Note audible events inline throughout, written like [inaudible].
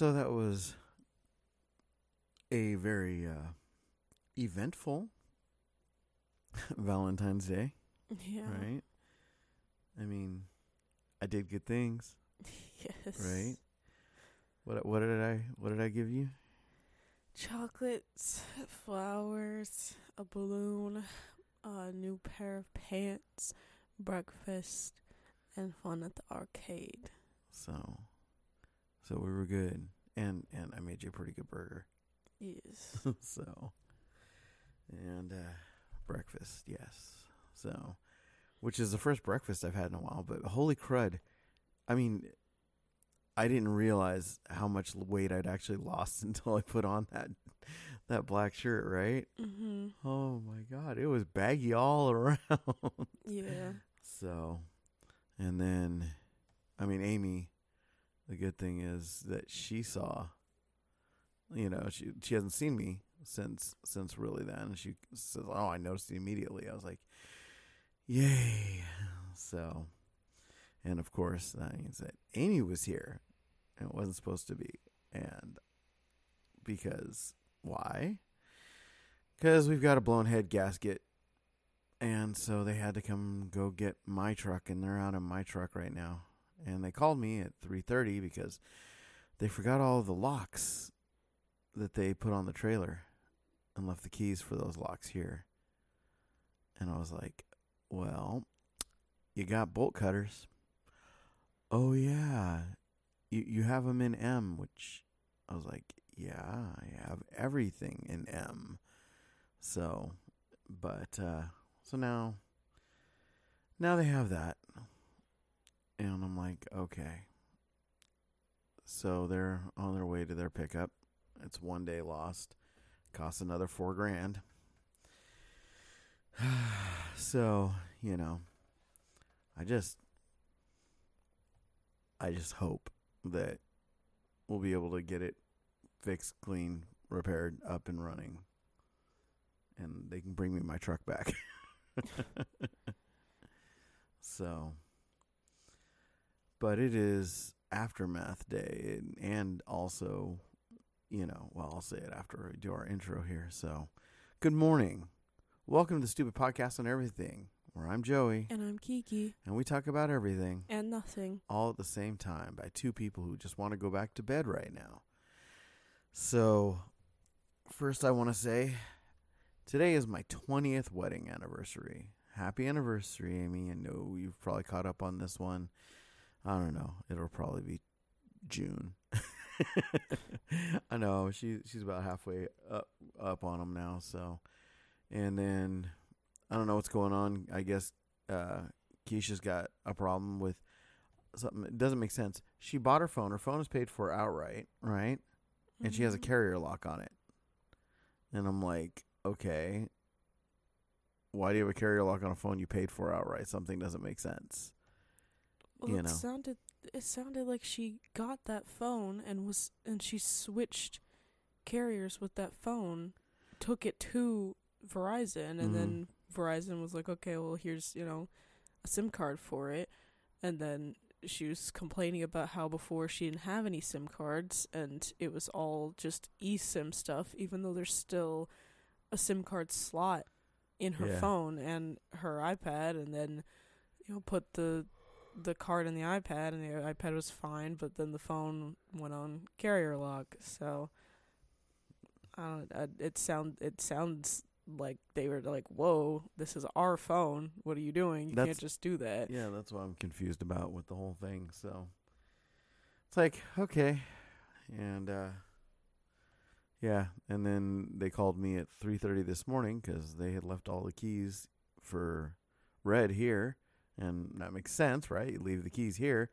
So that was a very uh, eventful [laughs] Valentine's Day, Yeah. right? I mean, I did good things, [laughs] Yes. right? What what did I what did I give you? Chocolates, flowers, a balloon, a new pair of pants, breakfast, and fun at the arcade. So, so we were good, and and I made you a pretty good burger. Yes. [laughs] so, and uh, breakfast, yes. So, which is the first breakfast I've had in a while. But holy crud! I mean, I didn't realize how much weight I'd actually [laughs] lost [laughs] until I put on that that black shirt. Right? mhm. Oh my god, it was baggy all around. Yeah. So, and then, I mean, Amy, the good thing is that she saw, you know, she she hasn't seen me since since really then. She says, "Oh, I noticed immediately." I was like, "Yay!" So, and of course, that means that Amy was here, and it wasn't supposed to be, and because why? Because we've got a blown head gasket and so they had to come go get my truck, and they're out in my truck right now. And they called me at three thirty because they forgot all the locks that they put on the trailer, and left the keys for those locks here. And I was like, "Well, you got bolt cutters." Oh yeah, you you have them in M, which I was like, "Yeah, I have everything in M." So, but uh so now, now they have that, and I'm like, okay. So they're on their way to their pickup. It's one day lost. Costs another four grand. [sighs] so you know, I just, I just hope that we'll be able to get it fixed, clean, repaired, up and running, and they can bring me my truck back. [laughs] so, but it is aftermath day, and, also, you know, well, I'll say it after we do our intro here. So, good morning, welcome to the Stupid Podcast on Everything, where I'm Joey, And I'm Kiki. and we talk about everything And nothing. all at the same time by two people who just want to go back to bed right now. So, first, I want to say today is my 20th wedding anniversary. Happy anniversary, Amy. I know you've probably caught up on this one. I don't know. It'll probably be June. [laughs] I know she she's about halfway up up on them now. So, and then I don't know what's going on. I guess uh, Keisha's got a problem with something. It doesn't make sense. She bought her phone. Her phone is paid for outright, right? And she has a Mhm. carrier lock on it. And I'm like, okay, why do you have a carrier lock on a phone you paid for outright? Something doesn't make sense. Well, you it know. sounded it sounded like she got that phone and was and she switched carriers with that phone, took it to Verizon, and Mhm. then Verizon was like, "Okay, well, here's you know a SIM card for it," and then she was complaining about how before she didn't have any SIM cards and it was all just eSIM stuff, even though there's still a SIM card slot in her Yeah. phone and her iPad, and then you know put the the card in the iPad, and the iPad was fine, but then the phone went on carrier lock. So I don't. I, it sound it sounds like they were like, "Whoa, this is our phone. What are you doing? You That's- can't just do that." Yeah, that's what I'm confused about with the whole thing. So it's like, okay. And uh yeah, and then they called me at 3:30 this morning cuz they had left all the keys for Red here, and that makes sense, right? You leave the keys here.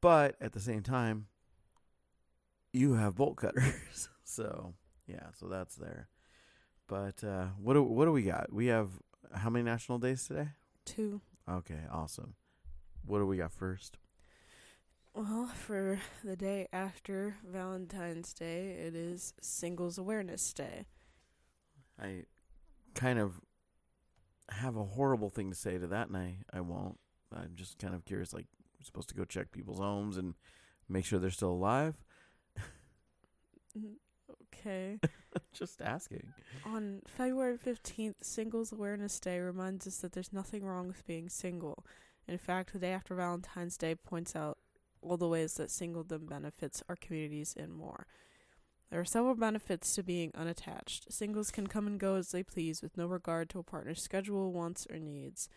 But at the same time, you have bolt cutters. [laughs] so, yeah, so that's there. But uh what do what do we got? We have how many national days today? Two. Okay, awesome. What do we got first? Well, for the day after Valentine's Day, it is Singles Awareness Day. I kind of have a horrible thing to say to that, and I, I won't. I'm just kind of curious. Like, we're supposed to go check people's homes and make sure they're still alive. Okay. [laughs] Just asking. On February 15th, Singles Awareness Day reminds us that there's nothing wrong with being single. In fact, the day after Valentine's Day points out all the ways that singledom benefits our communities and more. There are several benefits to being unattached. Singles can come and go as they please with no regard to a partner's schedule, wants, or needs.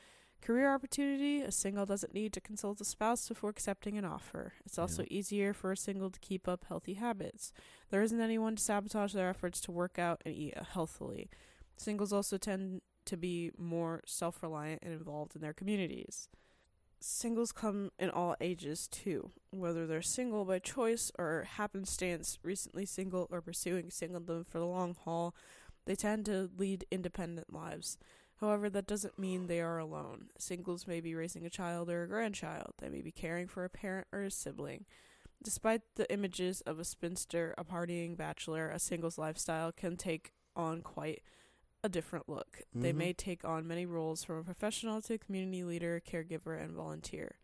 Career opportunity a single doesn't need to consult a spouse before accepting an offer. It's also Yeah. easier for a single to keep up healthy habits. There isn't anyone to sabotage their efforts to work out and eat healthily. Singles also tend to be more self reliant and involved in their communities. Singles come in all ages too, whether they're single by choice or happenstance, recently single, or pursuing singledom for the long haul. They tend to lead independent lives. However, that doesn't mean they are alone. Singles may be raising a child or a grandchild. They may be caring for a parent or a sibling. Despite the images of a spinster, a partying bachelor, a singles lifestyle can take on quite a different look. They Mhm. may take on many roles from a professional to a community leader, caregiver, and volunteer.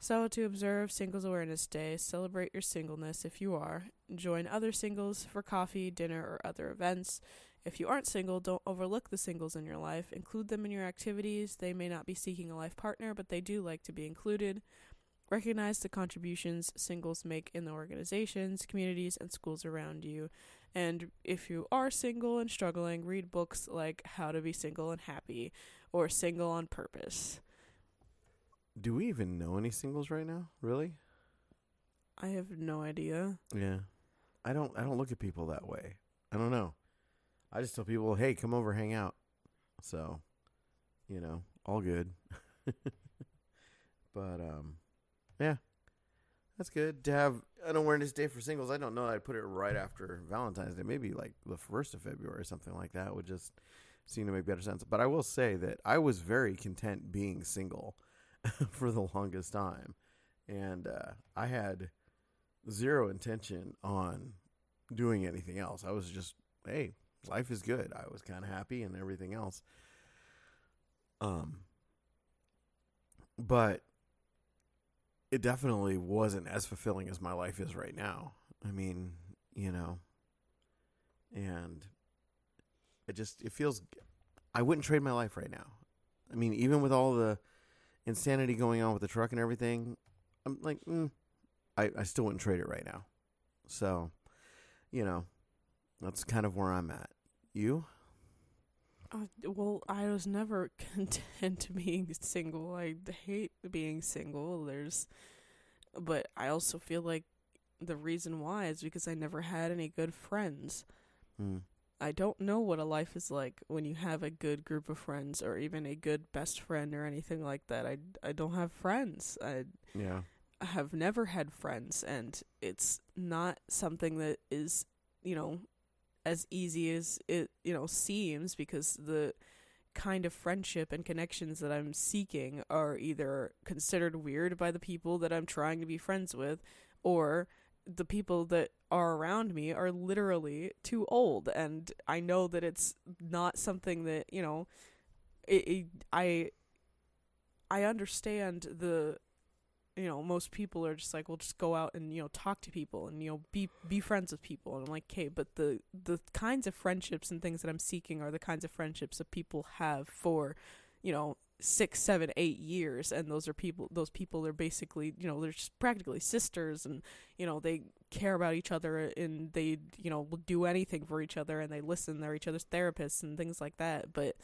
So, to observe Singles Awareness Day, celebrate your singleness if you are. Join other singles for coffee, dinner, or other events. If you aren't single, don't overlook the singles in your life. Include them in your activities. They may not be seeking a life partner, but they do like to be included. Recognize the contributions singles make in the organizations, communities, and schools around you. And if you are single and struggling, read books like How to Be Single and Happy or Single on Purpose. Do we even know any singles right now? Really? I have no idea. Yeah. I don't I don't look at people that way. I don't know. I just tell people, "Hey, come over, hang out." So, you know, all good. [laughs] but um yeah. That's good to have an awareness day for singles. I don't know. I'd put it right after Valentine's Day, maybe like the first of February or something like that would just seem to make better sense. But I will say that I was very content being single [laughs] for the longest time, and uh, I had zero intention on doing anything else. I was just, hey, life is good. I was kind of happy and everything else. Um, but it definitely wasn't as fulfilling as my life is right now. I mean, you know, and it just it feels I wouldn't trade my life right now. I mean, even with all the insanity going on with the truck and everything, I'm like, mm, I I still wouldn't trade it right now. So, you know, that's kind of where I'm at. You? Uh, well, I was never [laughs] content to being single. I hate being single. There's, but I also feel like the reason why is because I never had any good friends. Mm. I don't know what a life is like when you have a good group of friends or even a good best friend or anything like that. I, I don't have friends. I Yeah. have never had friends and it's not something that is, you know, as easy as it, you know, seems because the kind of friendship and connections that I'm seeking are either considered weird by the people that I'm trying to be friends with or the people that are around me are literally too old. And I know that it's not something that, you know, it, it, I I understand the you know most people are just like well just go out and you know talk to people and you know be be friends with people. And I'm like okay but the the kinds of friendships and things that I'm seeking are the kinds of friendships that people have for you know six seven eight years and those are people those people are basically you know they're just practically sisters and you know they care about each other and they you know will do anything for each other and they listen they're each other's therapists and things like that. But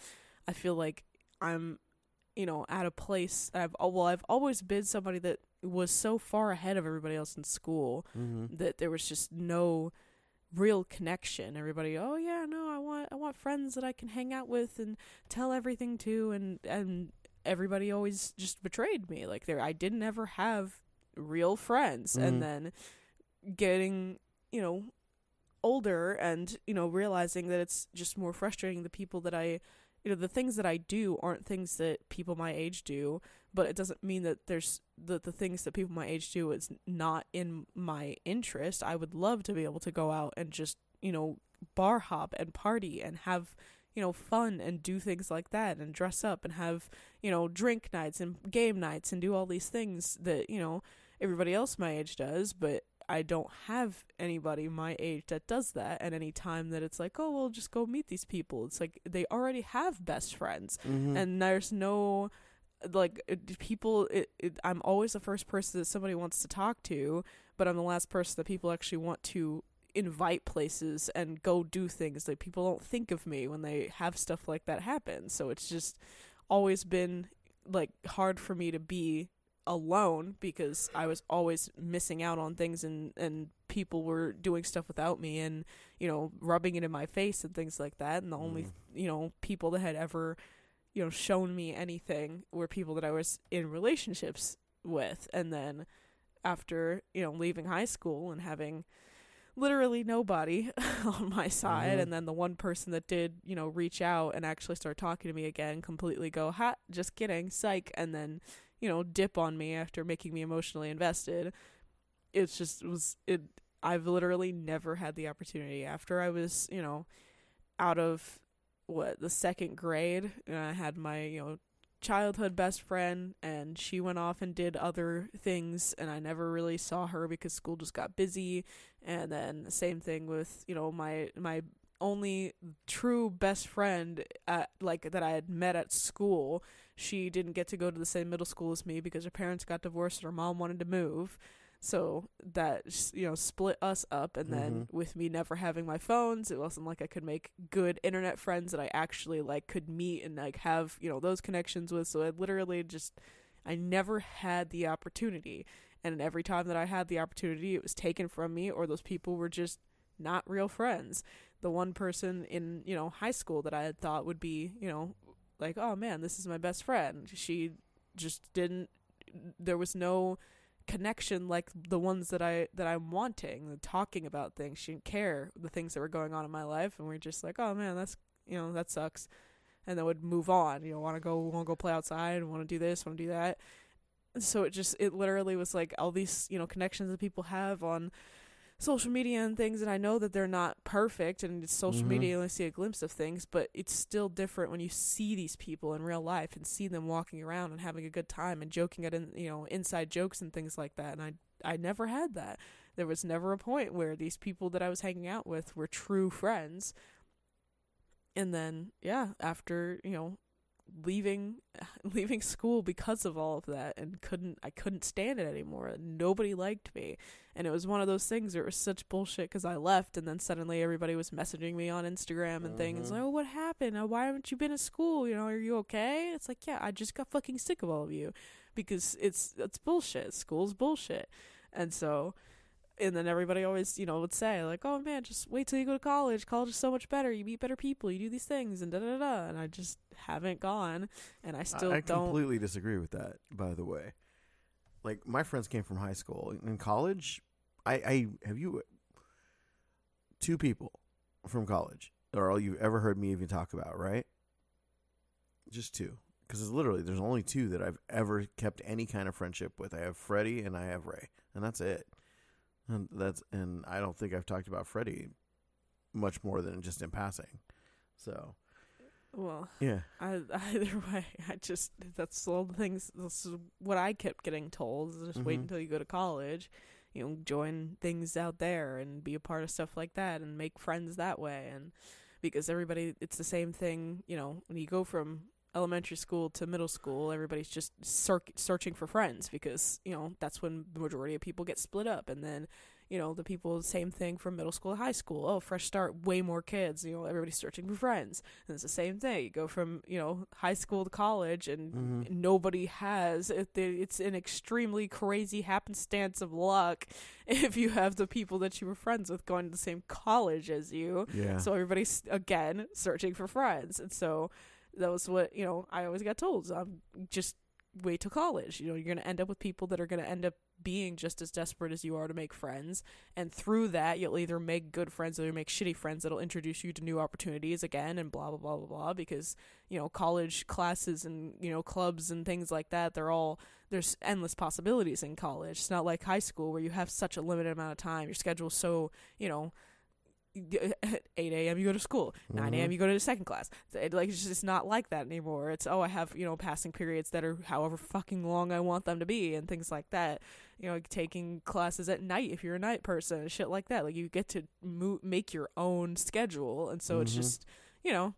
I feel like I'm you know, at a place I've oh, well, I've always been somebody that was so far ahead of everybody else in school Mm-hmm. that there was just no real connection. Everybody, oh yeah, no, I want I want friends that I can hang out with and tell everything to and and everybody always just betrayed me. Like there I didn't ever have real friends Mhm. and then getting, you know, older and, you know, realizing that it's just more frustrating the people that I you know the things that I do aren't things that people my age do, but it doesn't mean that there's that the things that people my age do is not in my interest. I would love to be able to go out and just you know bar hop and party and have you know fun and do things like that and dress up and have you know drink nights and game nights and do all these things that you know everybody else my age does but I don't have anybody my age that does that. And any time that it's like, oh, well, just go meet these people, it's like they already have best friends, Mhm. and there's no like it, people. It, it, I'm always the first person that somebody wants to talk to, but I'm the last person that people actually want to invite places and go do things. Like people don't think of me when they have stuff like that happen. So it's just always been like hard for me to be alone because I was always missing out on things and and people were doing stuff without me and you know rubbing it in my face and things like that and the only Mm. you know people that had ever you know shown me anything were people that I was in relationships with and then after you know leaving high school and having literally nobody [laughs] on my side Mhm. and then the one person that did you know reach out and actually start talking to me again completely go ha just kidding psych and then you know dip on me after making me emotionally invested. It's just it was it i've literally never had the opportunity. After i was you know out of what the second grade and i had my you know childhood best friend and she went off and did other things and i never really saw her because school just got busy. And then the same thing with you know my my only true best friend at like that I had met at school. She didn't get to go to the same middle school as me because her parents got divorced and her mom wanted to move. So that you know split us up and then Mhm. with me never having my phones, it wasn't like I could make good internet friends that I actually like could meet and like have, you know, those connections with. So I literally just I never had the opportunity. And every time that I had the opportunity, it was taken from me or those people were just not real friends. The one person in you know high school that I had thought would be you know like oh man this is my best friend. She just didn't there was no connection like the ones that I that I'm wanting talking about things. She didn't care the things that were going on in my life and we're just like oh man that's you know that sucks. And then would move on you know want to go want to go play outside want to do this want to do that. So it just it literally was like all these you know connections that people have on social media and things and I know that they're not perfect and it's social Mhm. media you only see a glimpse of things but it's still different when you see these people in real life and see them walking around and having a good time and joking at in, you know inside jokes and things like that and I I never had that there was never a point where these people that I was hanging out with were true friends and then yeah after you know leaving [laughs] leaving school because of all of that and couldn't I couldn't stand it anymore. Nobody liked me. And it was one of those things where it was such bullshit because I left and then suddenly everybody was messaging me on Instagram and things Mhm. like oh what happened? Uh, why haven't you been to school? You know are you okay? It's like yeah I just got fucking sick of all of you because it's it's bullshit. School's bullshit. And so and then everybody always, you know, would say like, "Oh man, just wait till you go to college. College is so much better. You meet better people. You do these things and da da da." And I just haven't gone, and I still I, I don't. completely disagree with that. By the way, like my friends came from high school. In college, I, I have you two people from college are all you've ever heard me even talk about, right? Just two, because it's literally there's only two that I've ever kept any kind of friendship with. I have Freddie and I have Ray, and that's it. And that's and I don't think I've talked about Freddie much more than just in passing. So well, yeah, I, either [laughs] way, I just that's all the things. This is what I kept getting told. is Just wait Mhm. until you go to college. You know, join things out there and be a part of stuff like that and make friends that way. And because everybody, it's the same thing. You know, when you go from elementary school to middle school, everybody's just search, searching for friends because you know that's when the majority of people get split up, and then you know the people same thing from middle school to high school. Oh, fresh start, way more kids. You know, everybody's searching for friends, and it's the same thing. You go from you know high school to college, and Mhm. nobody has. It, it's an extremely crazy happenstance of luck [laughs] if you have the people that you were friends with going to the same college as you. yeah. So everybody's again searching for friends, and so that was what you know. I always got told. Um, just wait till college. You know, you're gonna end up with people that are gonna end up being just as desperate as you are to make friends, and through that, you'll either make good friends or you make shitty friends that'll introduce you to new opportunities again, and blah blah blah blah blah. Because you know, college classes and you know clubs and things like that, they're all there's endless possibilities in college. It's not like high school where you have such a limited amount of time. Your schedule's so you know at [laughs] 8 a.m. you go to school, 9 Mhm. a.m. you go to the second class. It, like it's just not like that anymore. It's oh I have you know passing periods that are however fucking long I want them to be and things like that. You know, like taking classes at night if you're a night person and shit like that. Like you get to mo- make your own schedule, and so it's Mhm. just you know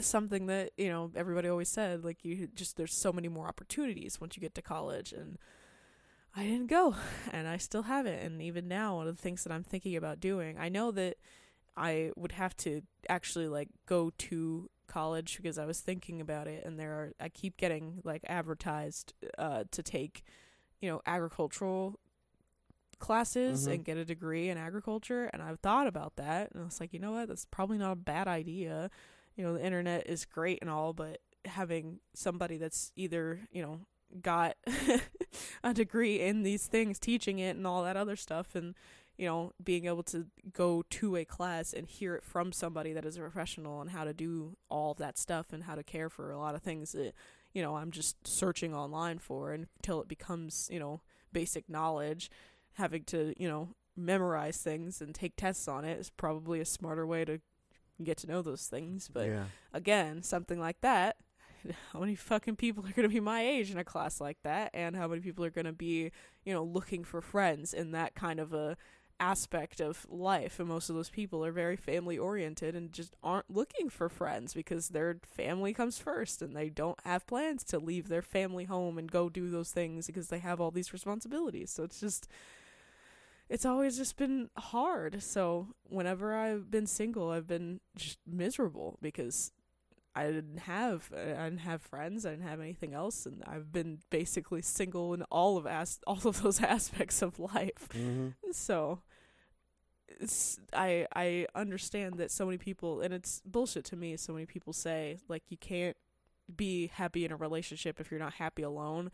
something that you know everybody always said like you just there's so many more opportunities once you get to college and I didn't go [laughs] and I still haven't and even now one of the things that I'm thinking about doing I know that I would have to actually like go to college because I was thinking about it and there are I keep getting like advertised uh to take you know agricultural classes Mhm. and get a degree in agriculture and I've thought about that and I was like you know what that's probably not a bad idea you know the internet is great and all but having somebody that's either you know got [laughs] [laughs] a degree in these things teaching it and all that other stuff and you know being able to go to a class and hear it from somebody that is a professional on how to do all that stuff and how to care for a lot of things that you know I'm just searching online for until it becomes you know basic knowledge having to you know memorize things and take tests on it is probably a smarter way to get to know those things but yeah. again, something like that, [laughs] how many fucking people are going to be my age in a class like that and how many people are going to be, you know, looking for friends in that kind of a aspect of life and most of those people are very family oriented and just aren't looking for friends because their family comes first and they don't have plans to leave their family home and go do those things because they have all these responsibilities. So it's just it's always just been hard. So whenever I've been single, I've been just miserable because I didn't have I didn't have friends, I didn't have anything else, and I've been basically single in all of as [laughs] all of those [laughs] aspects of life. Mm-hmm. So it's I I understand that so many people and it's bullshit to me. So many people say like you can't be happy in a relationship if you're not happy alone,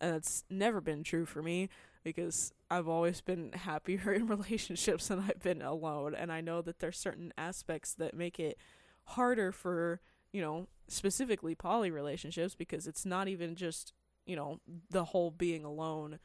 and it's never been true for me because I've always been happier [laughs] in relationships than I've been alone, and I know that there's certain aspects that make it harder for you know specifically poly relationships because it's not even just you know the whole being alone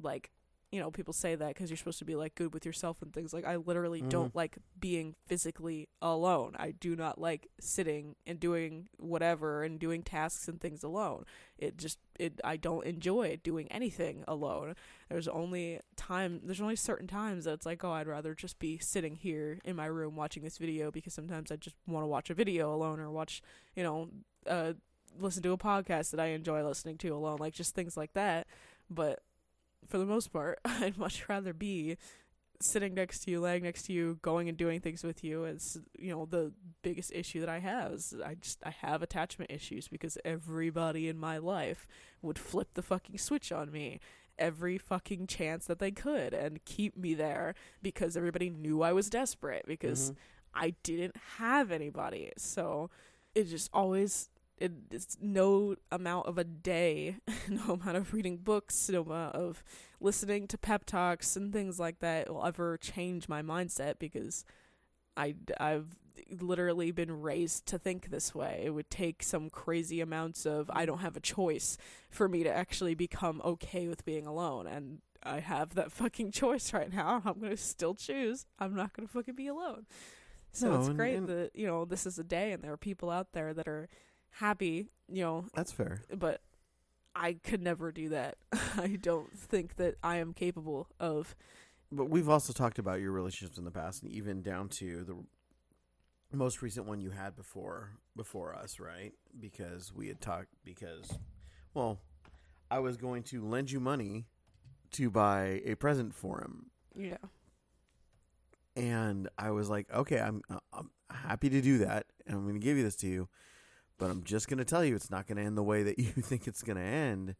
like you know people say that because you're supposed to be like good with yourself and things like i literally Mhm. don't like being physically alone. I do not like sitting and doing whatever and doing tasks and things alone. It just it i don't enjoy doing anything alone. There's only time there's only certain times that it's like oh i'd rather just be sitting here in my room watching this video because sometimes i just want to watch a video alone or watch you know uh listen to a podcast that i enjoy listening to alone like just things like that. But for the most part [laughs] i'd much rather be sitting next to you laying next to you going and doing things with you is you know the biggest issue that i have is i just i have attachment issues because everybody in my life would flip the fucking switch on me every fucking chance that they could and keep me there because everybody knew I was desperate because Mhm. I didn't have anybody. So it just always it, it's no amount of a day, [laughs] no amount of reading books, no amount of listening to pep talks and things like that will ever change my mindset because I I've literally been raised to think this way. It would take some crazy amounts of I don't have a choice for me to actually become okay with being alone and I have that [laughs] fucking choice right now. [laughs] I'm going to still choose. I'm not going to fucking be alone. So No, it's and- great and- that, you know, this is a day and there are people out there that are happy, you know, That's fair. but I could never do that. [laughs] I don't think that I am capable of But we've also talked about your relationships in the past, and even down to the most recent one you had before before us, right? Because we had talked because, well, I was going to lend you money to buy a present for him, yeah. and I was like, okay, I'm uh, I'm happy to do that, and I'm going to give you this to you, but I'm just going to tell you it's not going to end the way that [laughs] you think it's going to end,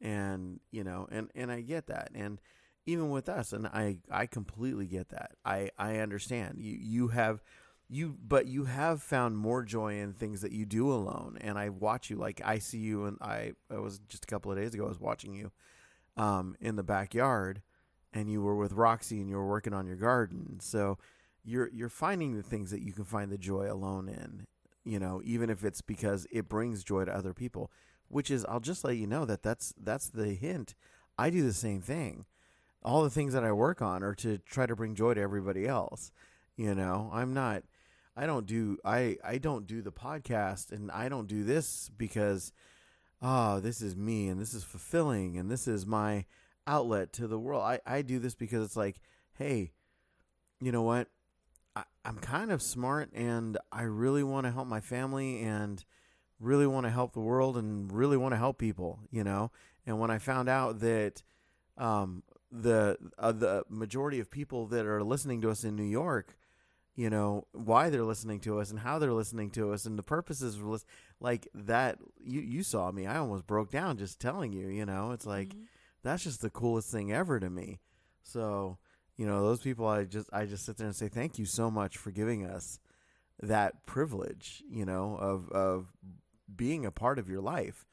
and you know, and and I get that, and even with us, and I I completely get that. I I understand. You you have you but you have found more joy in things that you do alone. And i watch you like i see you and i it was just a couple of days ago i was watching you um in the backyard and you were with roxy and you were working on your garden. So you're you're finding the things that you can find the joy alone in you know even if it's because it brings joy to other people which is i'll just let you know that that's that's the hint i do the same thing all the things that i work on are to try to bring joy to everybody else You know, I'm not. I don't do. I I don't do the podcast, and I don't do this because, ah, this is me, and this is fulfilling, and this is my outlet to the world. I I do this because it's like, hey, you know what? I, I'm kind of smart, and I really want to help my family, and really want to help the world, and really want to help people. You know, and when I found out that um, the uh, the majority of people that are listening to us in New York, you know, why they're listening to us and how they're listening to us and the purposes of lis- like that. You you saw me. I almost broke down just telling you. You know, it's like Mhm. that's just the coolest thing ever to me. So you know, those people, I just I just sit there and say thank you so much for giving us that privilege. You know, of of being a part of your life.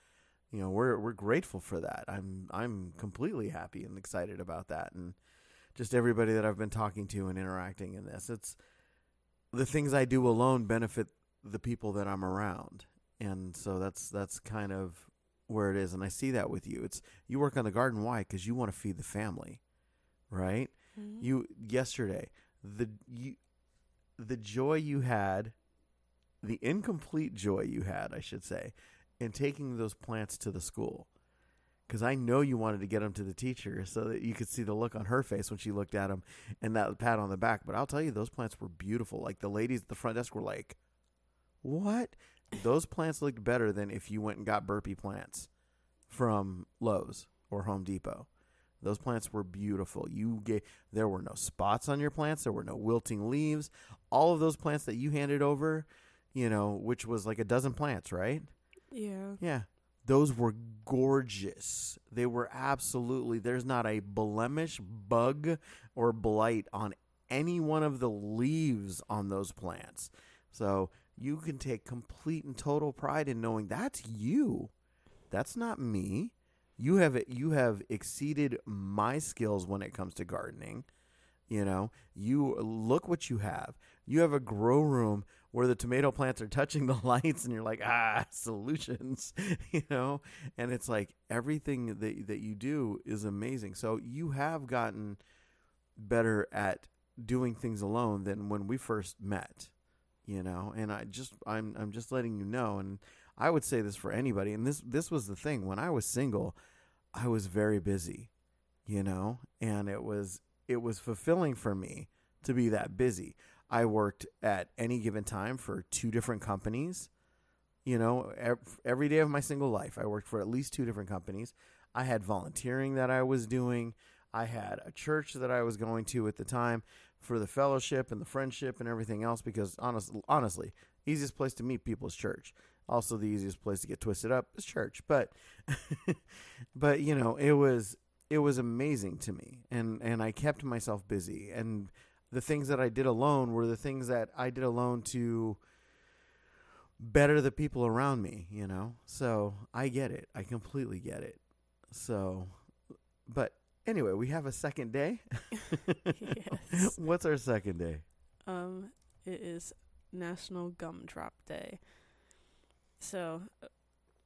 You know we're we're grateful for that. I'm i'm completely happy and excited about that. And just everybody that i've been talking to and interacting in this it's the things i do alone benefit the people that i'm around. And so that's that's kind of where it is. And i see that with you. It's you work on the garden why because you want to feed the family right Mhm. you yesterday the you the joy you had the incomplete joy you had i should say in taking those plants to the school. Because i know you wanted to get them to the teacher so that you could see the look on her face when she looked at them and that pat on the back. But i'll tell you those plants were beautiful. Like the ladies at the front desk were like what? Those plants looked better than if you went and got burpee plants from lowes or home depot those plants were beautiful. You gave there were no spots on your plants, there were no wilting leaves. All of those plants that you handed over, you know, which was like a dozen plants, right? Yeah. Yeah. Those were gorgeous. They were absolutely there's not a blemish, bug, or blight on any one of the leaves on those plants. So you can take complete and total pride in knowing that's you. That's not me. You have you have exceeded my skills when it comes to gardening. You know, you look what you have. You have a grow room where the tomato plants are touching [laughs] the lights, and you're like, ah, [laughs] solutions. [laughs] you know, and it's like everything that that you do is amazing. So you have gotten better at doing things alone than when we first met. You know, and I just I'm I'm just letting you know, and I would say this for anybody, and this this was the thing when I was single, I was very busy, you know, and it was it was fulfilling for me to be that busy. I worked at any given time for two different companies. You know, every day of my single life, I worked for at least two different companies. I had volunteering that I was doing. I had a church that I was going to at the time for the fellowship and the friendship and everything else because honest, honestly, easiest place to meet people is church. Also the easiest place to get twisted up is church. But [laughs] but you know, it was it was amazing to me and and I kept myself busy and the things that I did alone were the things that I did alone to better the people around me, you know? So I get it. I completely get it. So, but anyway, we have a second day. [laughs] Yes. [laughs] What's our second day? Um, it is National Gumdrop Day. So, uh,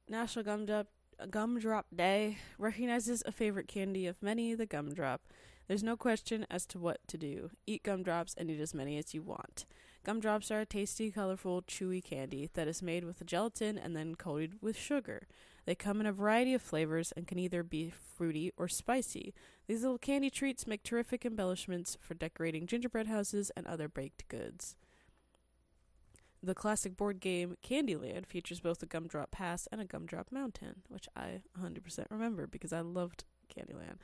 National Gumdrop Gumdrop Day recognizes a favorite candy of many, the gumdrop. There's no question as to what to do. Eat gumdrops and eat as many as you want. Gumdrops are a tasty, colorful, chewy candy that is made with gelatin and then coated with sugar. They come in a variety of flavors and can either be fruity or spicy. These little candy treats make terrific embellishments for decorating gingerbread houses and other baked goods. The classic board game Candyland features both a gumdrop pass and a gumdrop mountain, which I 100% remember because I loved Candyland.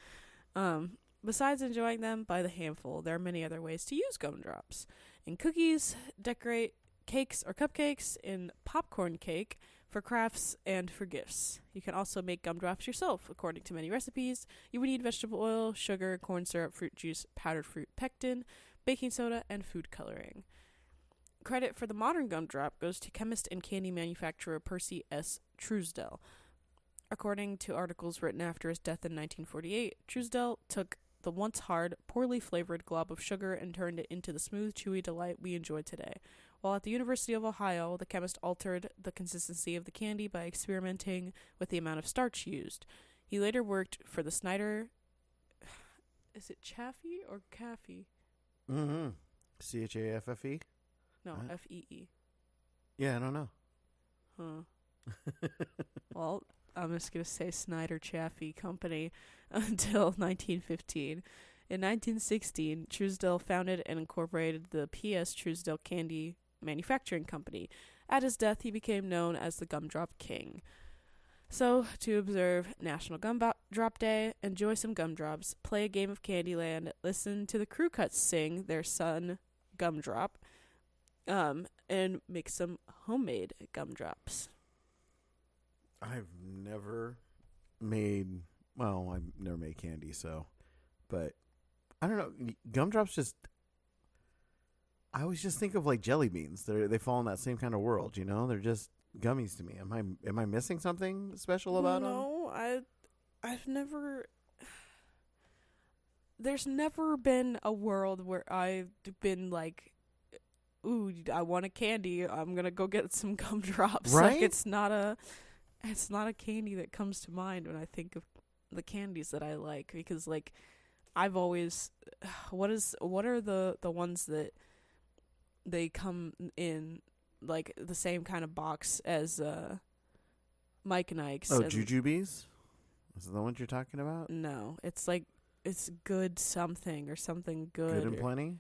Um, besides enjoying them by the handful, there are many other ways to use gumdrops. In cookies, decorate cakes or cupcakes, in popcorn cake, for crafts, and for gifts. You can also make gumdrops yourself. According to many recipes, you would need vegetable oil, sugar, corn syrup, fruit juice, powdered fruit pectin, baking soda, and food coloring. Credit for the modern gumdrop goes to chemist and candy manufacturer Percy S. Truesdell. According to articles written after his death in 1948, Truesdell took the once hard, poorly flavored glob of sugar and turned it into the smooth, chewy delight we enjoy today. While at the University of Ohio, the chemist altered the consistency of the candy by experimenting with the amount of starch used. He later worked for the Snyder. [sighs] Is it Chaffee or Caffey? Mm-hmm. C H A F F E. No? F E E. Yeah, I don't know. Huh. [laughs] Well, I'm just gonna say Snyder Chaffee Company [laughs] until 1915. In 1916, Truesdell founded and incorporated the P.S. Truesdell Candy Manufacturing Company. At his death, he became known as the Gumdrop King. So, to observe National Gumdrop Day, enjoy some gumdrops, play a game of Candyland, listen to the crew cuts sing their son Gumdrop, um, and make some homemade gumdrops. I've never made. Well, I've never made candy, so. But I don't know. Gumdrops just. I always just think of like jelly beans. They they fall in that same kind of world, you know. They're just gummies to me. Am I am I missing something special about them? no, I, I've never. [sighs] There's never been a world where I've been like, "Ooh, I want a candy. I'm gonna go get some [laughs] gumdrops." Right? Like it's not a, it's not a candy that comes to mind when I think of the candies that I like because like, I've always, [sighs] what is what are the the ones that they come in like the same kind of box as uh Mike and Ike's. Oh, and- jujubes. Is that the one you're talking about? No, it's like it's good something or something good. Good and or- plenty.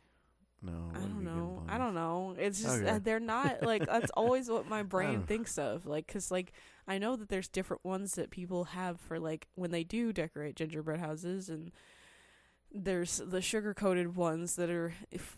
No, I don't be Good and know. I don't know. It's just Okay. uh, they're not like that's always what my [laughs] brain thinks of. Like, cause like I know that there's different ones that people have for like when they do decorate gingerbread houses, and there's the sugar coated ones that are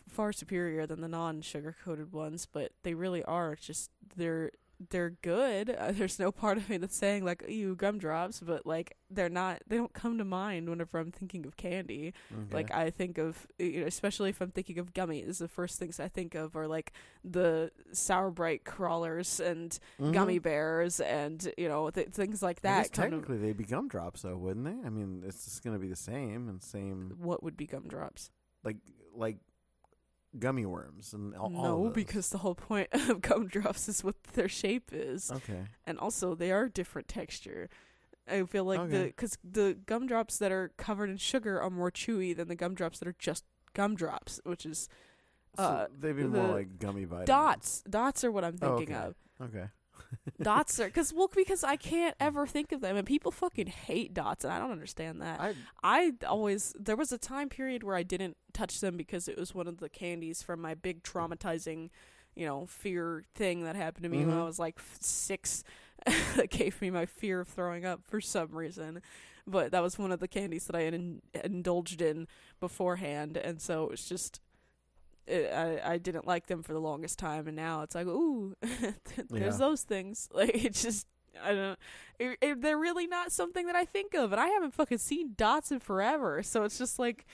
far superior than the non sugar coated ones, but they really are just they're they're good. Uh, [laughs] there's no part of me that's saying like you gumdrops, but like they're not. They don't come to mind whenever I'm thinking of candy. Okay. Like I think of, you know, especially if I'm thinking of gummies, the first things I think of are like the sour brite crawlers and Mhm. gummy bears and you know th- things like that. Kind of technically they'd be gumdrops, though, wouldn't they? I mean, it's just gonna be the same and same, what would be gumdrops? like like gummy worms and all. all no, those. because the whole point [laughs] of gumdrops is what their shape is, okay, and also they are different texture. I feel like the Okay. because the gumdrops that are covered in sugar are more chewy than the gumdrops that are just gumdrops, which is so uh, they'd be the more like gummy vitamins. dots. Dots are what I'm Oh, thinking okay. of. Okay. Dots are because well because I can't ever think of them and people fucking hate dots and I don't understand that. I I always there was a time period where I didn't touch them because it was one of the candies from my big traumatizing, you know, fear thing that happened to me when I Mhm. was like 6 [laughs] that gave me my fear of throwing up for some reason. But that was one of the candies that I had in- indulged in beforehand and so it was just it, I I didn't like them for the longest time, and now it's like, ooh, [laughs] there's Yeah. those things. [laughs] Like it's just, I don't. It, it, they're really not something that I think of, and I haven't fucking seen dots in forever. So it's just like,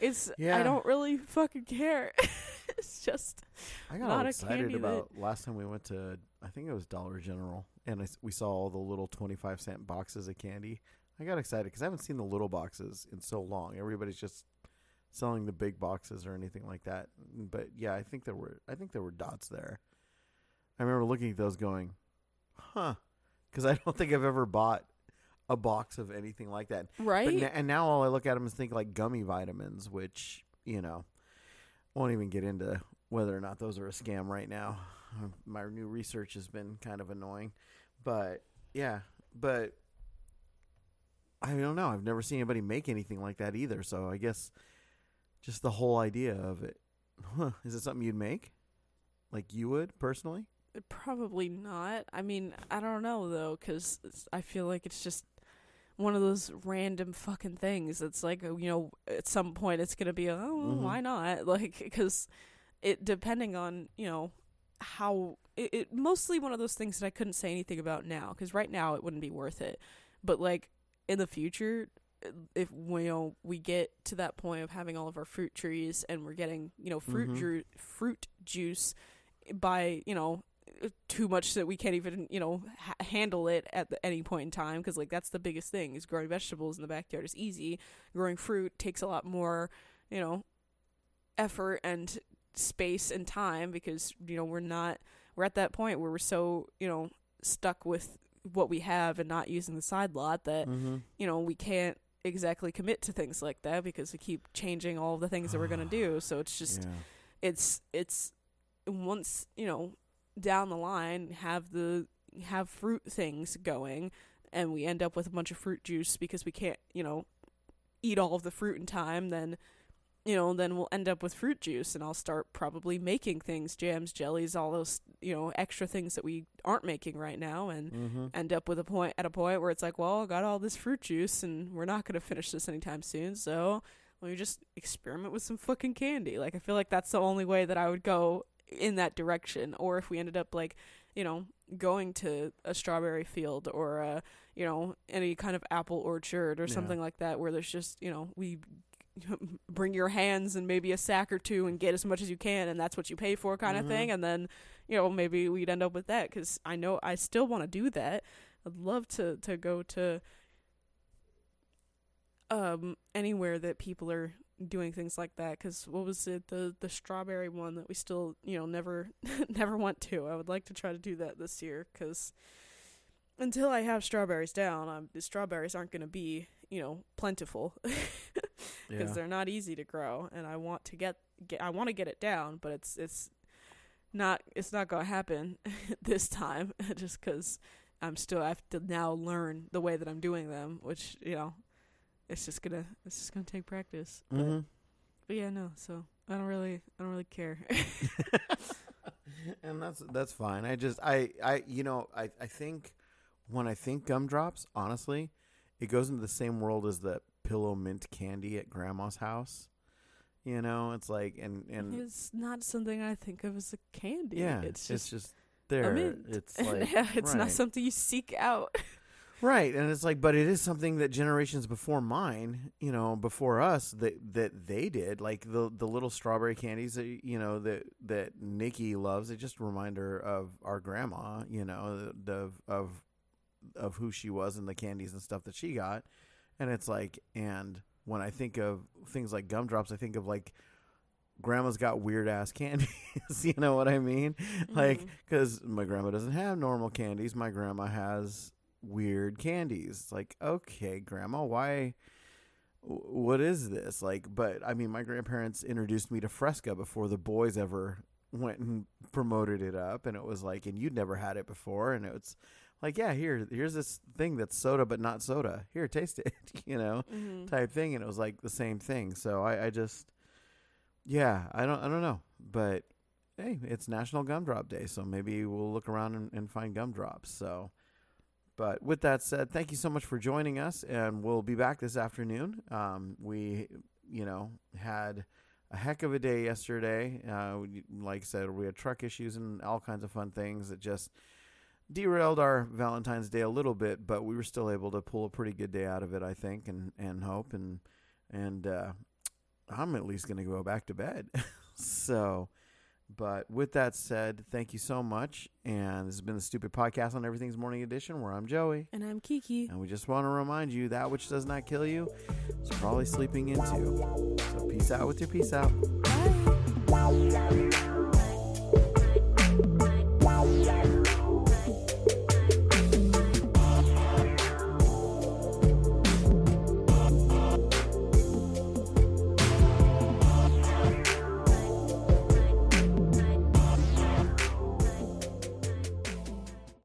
it's. I don't really fucking care. [laughs] it's just I got Not excited candy that- about last time we went to I think it was Dollar General and I we saw all the little twenty five cent boxes of candy. I got excited because I haven't seen the little boxes in so long. Everybody's just selling the big boxes or anything like that. But yeah, I think there were I think there were dots there. I remember looking at those going, huh? Because I don't think I've ever bought a box of anything like that. right. But and now all I look at them is think like gummy vitamins, which you know won't even get into whether or not those are a scam right now. [sighs] My new research has been kind of annoying, but yeah, but I don't know. I've never seen anybody make anything like that either. So I guess just the whole idea of it. Huh, is it something you'd make? Like you would personally? Probably not. I mean, I don't know though, because I feel like it's just one of those random fucking things. It's like you know, at some point it's gonna be oh, Mhm. why not? [laughs] Like because it depending on you know how it, it mostly one of those things that I couldn't say anything about now because right now it wouldn't be worth it. But like in the future, if we, you know we get to that point of having all of our fruit trees and we're getting you know fruit Mhm. ju- fruit juice by you know too much so that we can't even you know ha- handle it at the, any point in time because like that's the biggest thing is growing vegetables in the backyard is easy growing fruit takes a lot more you know effort and space and time because you know we're not we're at that point where we're so you know stuck with what we have and not using the side lot that Mm-hmm. you know we can't exactly commit to things like that because we keep changing all the things that we're going to do so it's just yeah. it's it's once you know down the line have the have fruit things going and we end up with a bunch of fruit juice because we can't you know eat all of the fruit in time then you know then we'll end up with fruit juice and I'll start probably making things jams jellies all those you know extra things that we aren't making right now and Mm-hmm. end up with a point at a point where it's like, well, I got all this fruit juice and we're not going to finish this anytime soon. So let me just experiment with some fucking candy. Like I feel like that's the only way that I would go in that direction. Or if we ended up like, you know, going to a strawberry field or a, you know, any kind of apple orchard or Yeah. something like that where there's just, you know, we [laughs] bring your hands and maybe a sack or two and get as much as you can and that's what you pay for kind Mhm. of thing and then you know maybe we'd end up with that cuz I know I still want to do that I'd love to to go to um anywhere that people are doing things like that cuz what was it the the strawberry one that we still you know never [laughs] never went to I would like to try to do that this year cuz until I have strawberries down um, the strawberries aren't going to be you know plentiful because [laughs] Yeah. they're not easy to grow and I want to get, get I want to get it down but it's it's not it's not going to happen [laughs] this time [laughs] just cuz I'm still I have to now learn the way that I'm doing them which you know it's just going to it's just to take practice but, Mm-hmm. but yeah no so I don't really I don't really care and that's that's fine. I just I I you know I I think when I think gumdrops, honestly, it goes into the same world as the pillow mint candy at grandma's house. You know, it's like and and it's not something I think of as a candy yeah, it's just just there. It's [laughs] like yeah, it's not something you seek out Right, and it's like, but it is something that generations before mine, you know, before us, that that they did, like the the little strawberry candies that you know that that Nikki loves. They just remind her of our grandma, you know, the, of of of who she was and the candies and stuff that she got, and it's like, and when I think of things like gumdrops, I think of like grandma's got weird ass [laughs] candies. you know what I mean? Like, Mhm. because my grandma doesn't have normal candies. My grandma has weird candies. It's like, okay, grandma, why? What is this? Like, but I mean, my grandparents introduced me to Fresca before the boys ever went and promoted it up, and it was like, and you'd never had it before, and it's like, yeah, here, here's this thing that's soda but not soda. Here, taste it, [laughs] you know, Mhm. type thing, and it was like the same thing. So I, I just, yeah, I don't, I don't know, but hey, it's National Gumdrop Day, so maybe we'll look around and, and find gumdrops. So, but with that said, thank you so much for joining us, and we'll be back this afternoon. Um, we, you know, had a heck of a day yesterday. Uh, we, like I said, we had truck issues and all kinds of fun things that just derailed our Valentine's Day a little bit, but we were still able to pull a pretty good day out of it, I think, and and hope and and uh, I'm at least going to go back to bed. [laughs] so, but with that said, thank you so much, and this has been the Stupid Podcast on Everything's Morning Edition, where I'm Joey. and I'm Kiki And we just want to remind you that which does not kill you is probably sleeping into. So peace out with your peace out. Bye.